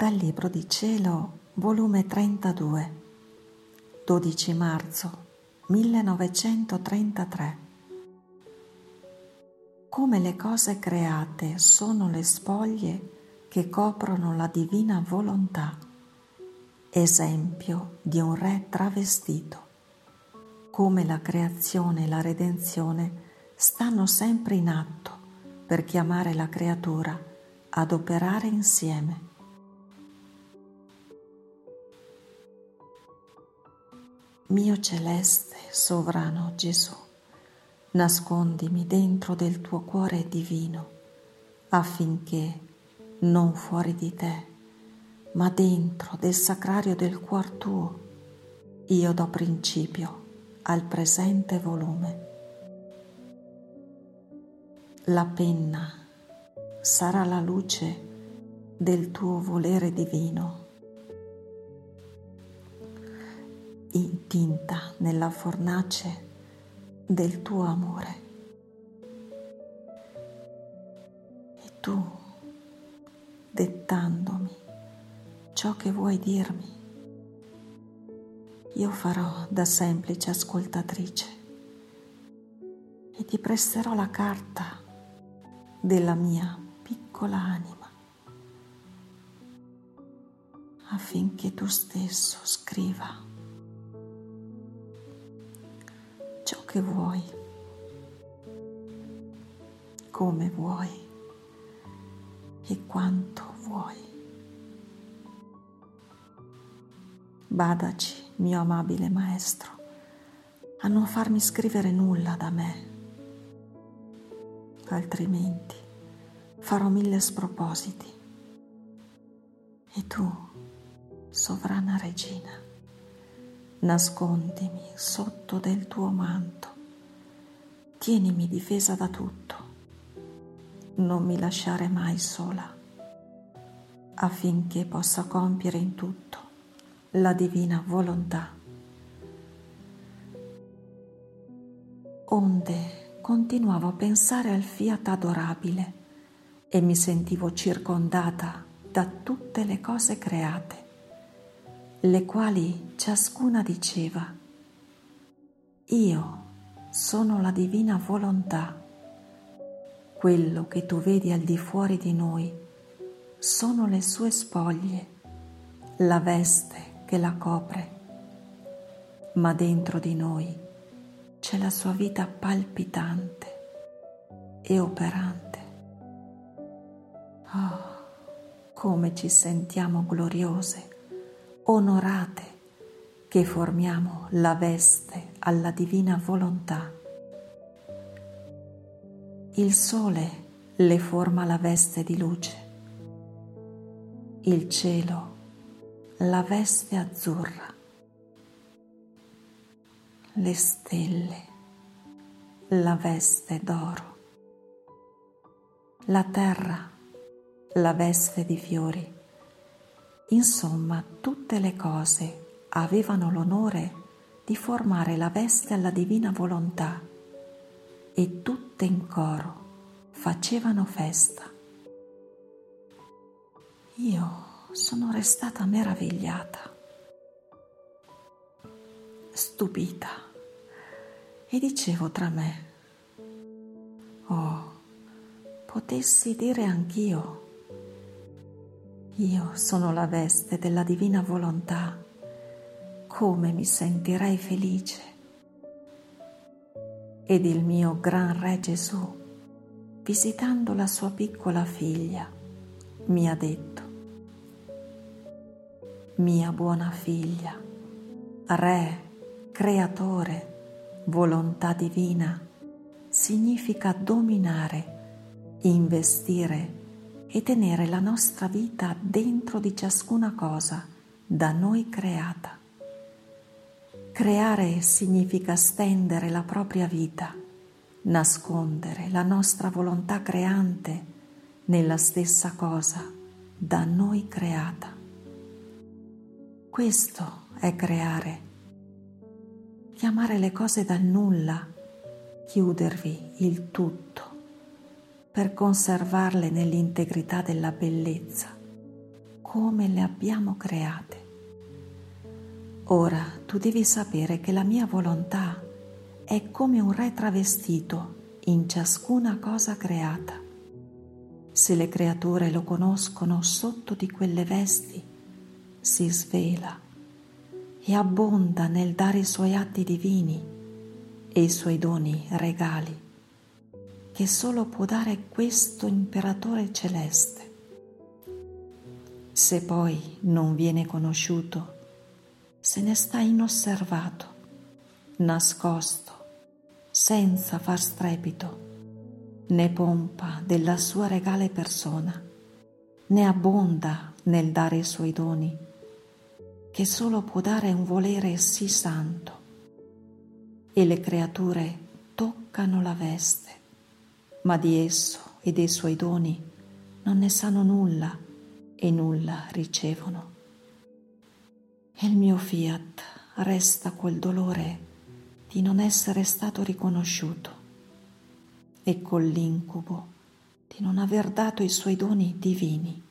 Dal Libro di Cielo, volume 32, 12 marzo 1933. Come le cose create sono le spoglie che coprono la divina volontà, esempio di un re travestito. Come la creazione e la redenzione stanno sempre in atto per chiamare la creatura ad operare insieme. Mio celeste sovrano Gesù, nascondimi dentro del tuo cuore divino affinché non fuori di te, ma dentro del sacrario del cuor tuo, io do principio al presente volume. La penna sarà la luce del tuo volere divino, intinta nella fornace del tuo amore. E tu dettandomi ciò che vuoi dirmi. Io farò da semplice ascoltatrice e ti presterò la carta della mia piccola anima affinché tu stesso scriva che vuoi, come vuoi e quanto vuoi. Badaci, mio amabile maestro, a non farmi scrivere nulla da me, altrimenti farò mille spropositi. E tu, sovrana regina, nascondimi sotto del tuo manto, tienimi difesa da tutto. Non mi lasciare mai sola, affinché possa compiere in tutto la divina volontà. Onde continuavo a pensare al fiat adorabile e mi sentivo circondata da tutte le cose create, le quali ciascuna diceva, io sono la divina volontà. Quello che tu vedi al di fuori di noi sono le sue spoglie, la veste che la copre, ma dentro di noi c'è la sua vita palpitante e operante. Oh, come ci sentiamo gloriose, onorate, che formiamo la veste alla divina volontà il sole le forma la veste di luce, il cielo la veste azzurra, le stelle la veste d'oro, la terra la veste di fiori. Insomma, tutte le cose avevano l'onore di formare la veste alla divina volontà e tutte in coro facevano festa. Io sono restata meravigliata, stupita e dicevo tra me, oh, potessi dire anch'io, io sono la veste della divina volontà, come mi sentirei felice? Ed il mio gran Re Gesù, visitando la sua piccola figlia, mi ha detto, mia buona figlia, Re, Creatore, volontà divina, significa dominare, investire e tenere la nostra vita dentro di ciascuna cosa da noi creata. Creare significa stendere la propria vita, nascondere la nostra volontà creante nella stessa cosa da noi creata. Questo è creare, chiamare le cose dal nulla, chiudervi il tutto per conservarle nell'integrità della bellezza, come le abbiamo create. Ora tu devi sapere che la mia volontà è come un re travestito in ciascuna cosa creata. Se le creature lo conoscono sotto di quelle vesti, si svela e abbonda nel dare i suoi atti divini e i suoi doni regali, che solo può dare questo imperatore celeste. Se poi non viene conosciuto, se ne sta inosservato, nascosto, senza far strepito, né pompa della sua regale persona, né abbonda nel dare i suoi doni, che solo può dare un volere sì santo. E le creature toccano la veste, ma di esso e dei suoi doni non ne sanno nulla e nulla ricevono. E il mio fiat resta quel dolore di non essere stato riconosciuto e con l'incubo di non aver dato i suoi doni divini,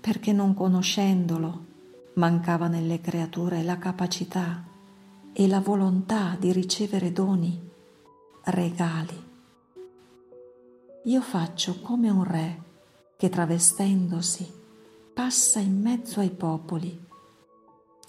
perché non conoscendolo mancava nelle creature la capacità e la volontà di ricevere doni, regali. Io faccio come un re che travestendosi passa in mezzo ai popoli.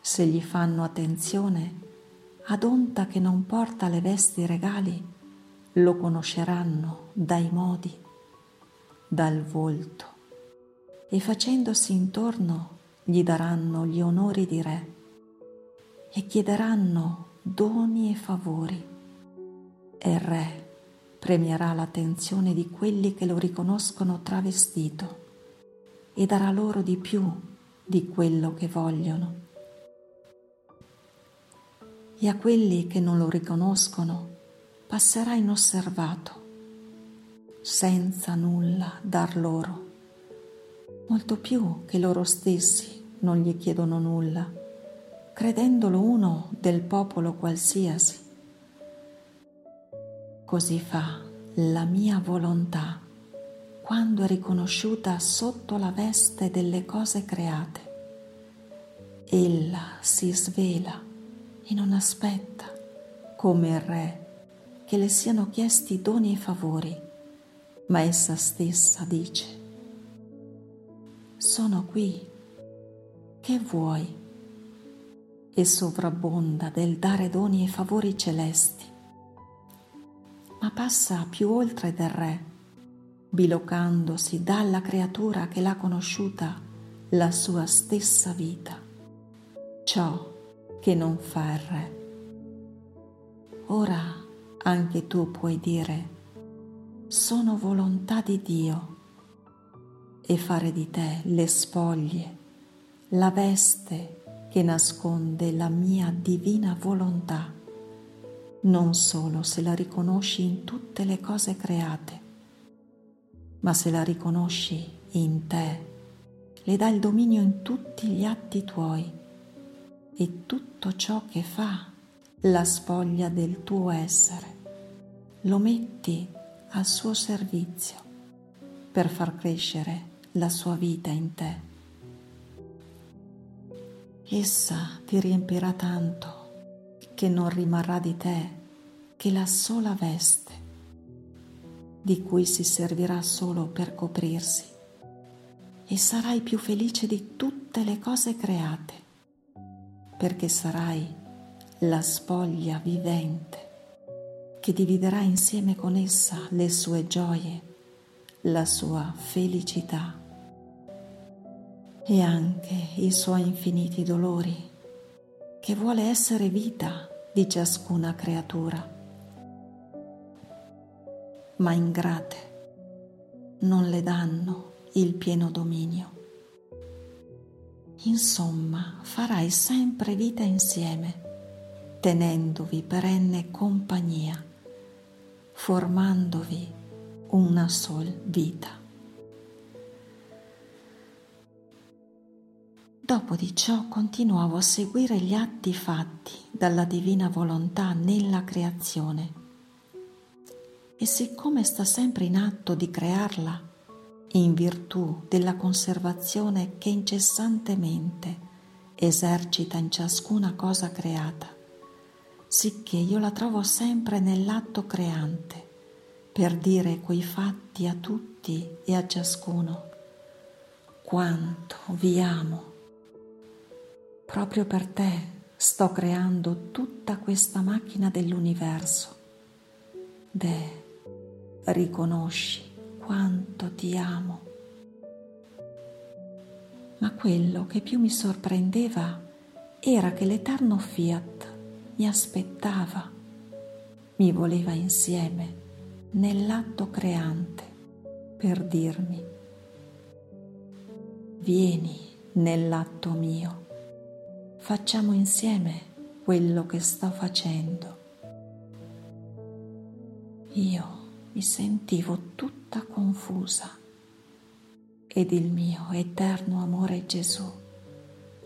Se gli fanno attenzione, ad onta che non porta le vesti regali, lo conosceranno dai modi, dal volto, e facendosi intorno gli daranno gli onori di re e chiederanno doni e favori. E il re premierà l'attenzione di quelli che lo riconoscono travestito e darà loro di più di quello che vogliono. E a quelli che non lo riconoscono passerà inosservato, senza nulla dar loro, molto più che loro stessi non gli chiedono nulla, credendolo uno del popolo qualsiasi Così fa la mia volontà quando è riconosciuta sotto la veste delle cose create. Ella si svela e non aspetta, come il re, che le siano chiesti doni e favori, ma essa stessa dice, sono qui, che vuoi? E sovrabbonda del dare doni e favori celesti ma passa più oltre del re, bilocandosi dalla creatura che l'ha conosciuta la sua stessa vita, ciò che non fa il re. Ora anche tu puoi dire, sono volontà di Dio e fare di te le spoglie, la veste che nasconde la mia divina volontà non solo se la riconosci in tutte le cose create, ma se la riconosci in te, le dà il dominio in tutti gli atti tuoi e tutto ciò che fa la spoglia del tuo essere, lo metti al suo servizio per far crescere la sua vita in te. Essa ti riempirà tanto che non rimarrà di te che la sola veste, di cui si servirà solo per coprirsi, e sarai più felice di tutte le cose create, perché sarai la spoglia vivente che dividerà insieme con essa le sue gioie, la sua felicità e anche i suoi infiniti dolori che vuole essere vita di ciascuna creatura. Ma ingrate non le danno il pieno dominio. Insomma, farai sempre vita insieme, tenendovi perenne compagnia, formandovi una sol vita. Dopo di ciò continuavo a seguire gli atti fatti dalla divina volontà nella creazione. E siccome sta sempre in atto di crearla, in virtù della conservazione che incessantemente esercita in ciascuna cosa creata, sicché io la trovo sempre nell'atto creante, per dire quei fatti a tutti e a ciascuno. Quanto vi amo! Proprio per te sto creando tutta questa macchina dell'universo. Beh, riconosci quanto ti amo. Ma quello che più mi sorprendeva era che l'eterno fiat mi aspettava, mi voleva insieme nell'atto creante per dirmi, vieni nell'atto mio, facciamo insieme quello che sto facendo. Io mi sentivo tutta confusa ed il mio eterno amore Gesù,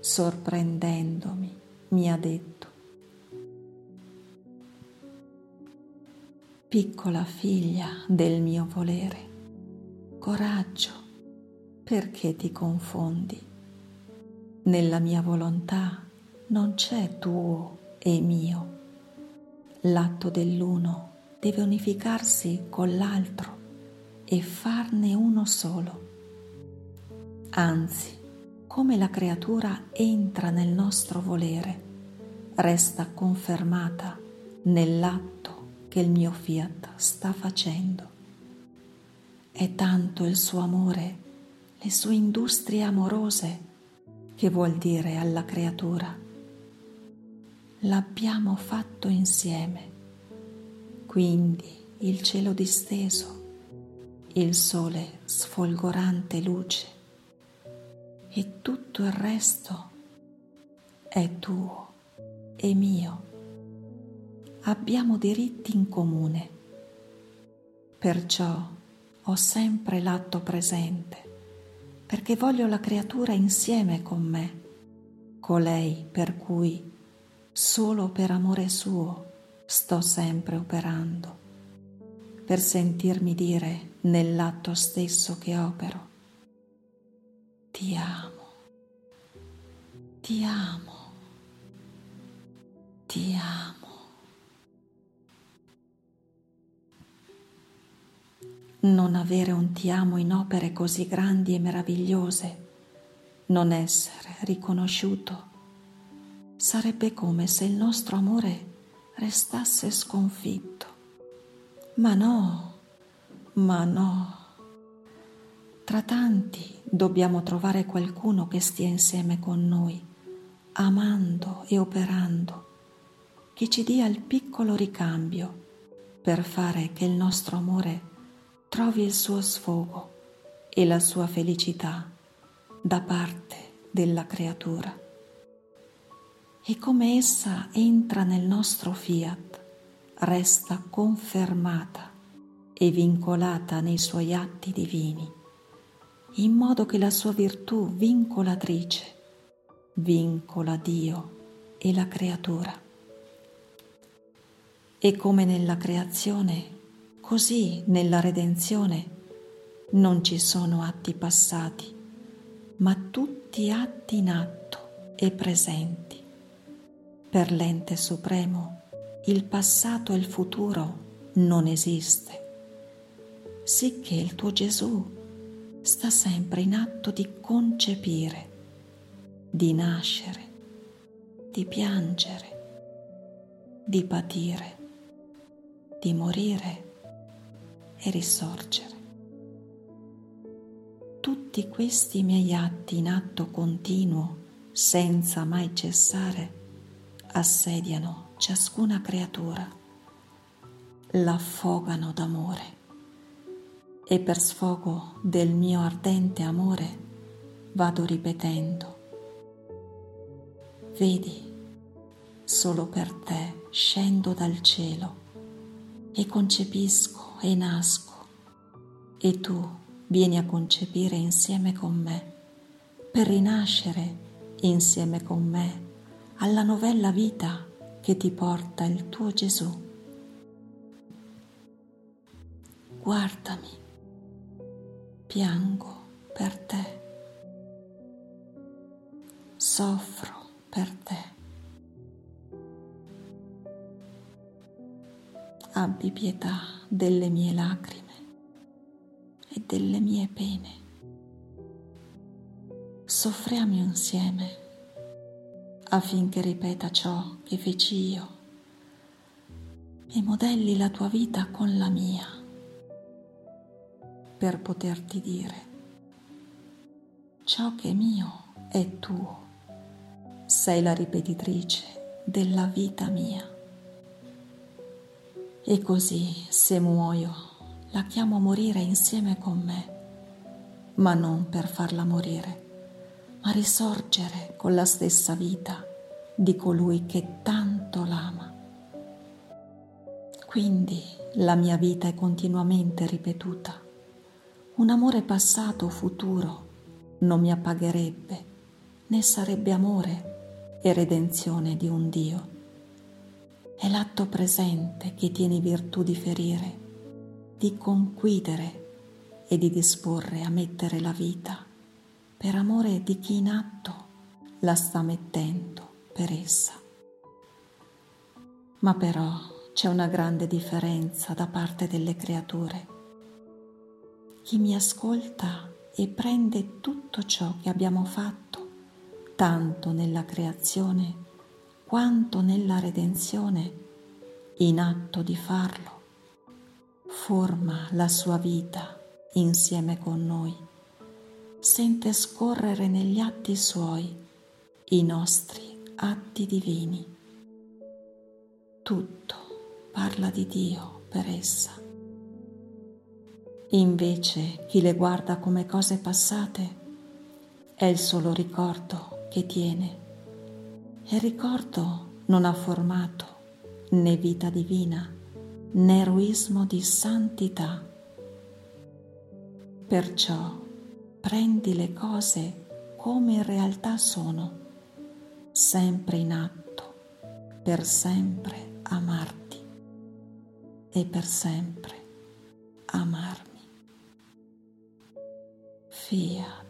sorprendendomi, mi ha detto, piccola figlia del mio volere, coraggio, perché ti confondi? Nella mia volontà non c'è tuo e mio. L'atto dell'uno deve unificarsi con l'altro e farne uno solo. Anzi, come la creatura entra nel nostro volere, resta confermata nell'atto che il mio fiat sta facendo. È tanto il suo amore, le sue industrie amorose, che vuol dire alla creatura. L'abbiamo fatto insieme quindi il cielo disteso, il sole sfolgorante luce e tutto il resto è tuo e mio. Abbiamo diritti in comune, perciò ho sempre l'atto presente, perché voglio la creatura insieme con me, colei per cui solo per amore suo sto sempre operando. Per sentirmi dire nell'atto stesso che opero, ti amo, ti amo, ti amo. Non avere un ti amo in opere così grandi e meravigliose, non essere riconosciuto, sarebbe come se il nostro amore restasse sconfitto. Ma no, ma no. Tra tanti dobbiamo trovare qualcuno che stia insieme con noi, amando e operando, che ci dia il piccolo ricambio per fare che il nostro amore trovi il suo sfogo e la sua felicità da parte della creatura e come essa entra nel nostro fiat, resta confermata e vincolata nei suoi atti divini, in modo che la sua virtù vincolatrice vincola Dio e la creatura. E come nella creazione, così nella redenzione non ci sono atti passati, ma tutti atti in atto e presenti per l'ente supremo il passato e il futuro non esiste, sicché il tuo Gesù sta sempre in atto di concepire, di nascere, di piangere, di patire, di morire e risorgere. Tutti questi miei atti in atto continuo, senza mai cessare, assediano ciascuna creatura, l'affogano d'amore. E per sfogo del mio ardente amore vado ripetendo, vedi, solo per te scendo dal cielo e concepisco e nasco. E tu vieni a concepire insieme con me per rinascere insieme con me alla novella vita che ti porta il tuo Gesù. Guardami, piango per te, soffro per te. Abbi pietà delle mie lacrime e delle mie pene. Soffriamo insieme affinché ripeta ciò che feci io. E modelli la tua vita con la mia per poterti dire ciò che è mio è tuo, sei la ripetitrice della vita mia. E così, se muoio, la chiamo a morire insieme con me, ma non per farla morire ma risorgere con la stessa vita di colui che tanto l'ama. Quindi la mia vita è continuamente ripetuta. Un amore passato o futuro non mi appagherebbe, né sarebbe amore e redenzione di un Dio. È l'atto presente che tiene virtù di ferire, di conquidere e di disporre a mettere la vita per amore di chi in atto la sta mettendo per essa. Ma però c'è una grande differenza da parte delle creature. Chi mi ascolta e prende tutto ciò che abbiamo fatto, tanto nella creazione quanto nella redenzione, in atto di farlo, forma la sua vita insieme con noi sente scorrere negli atti suoi i nostri atti divini. Tutto parla di Dio per essa. Invece chi le guarda come cose passate è il solo ricordo che tiene e il ricordo non ha formato né vita divina né eroismo di santità. Perciò prendi le cose come in realtà sono, sempre in atto, per sempre amarti e per sempre amarmi. Fiat.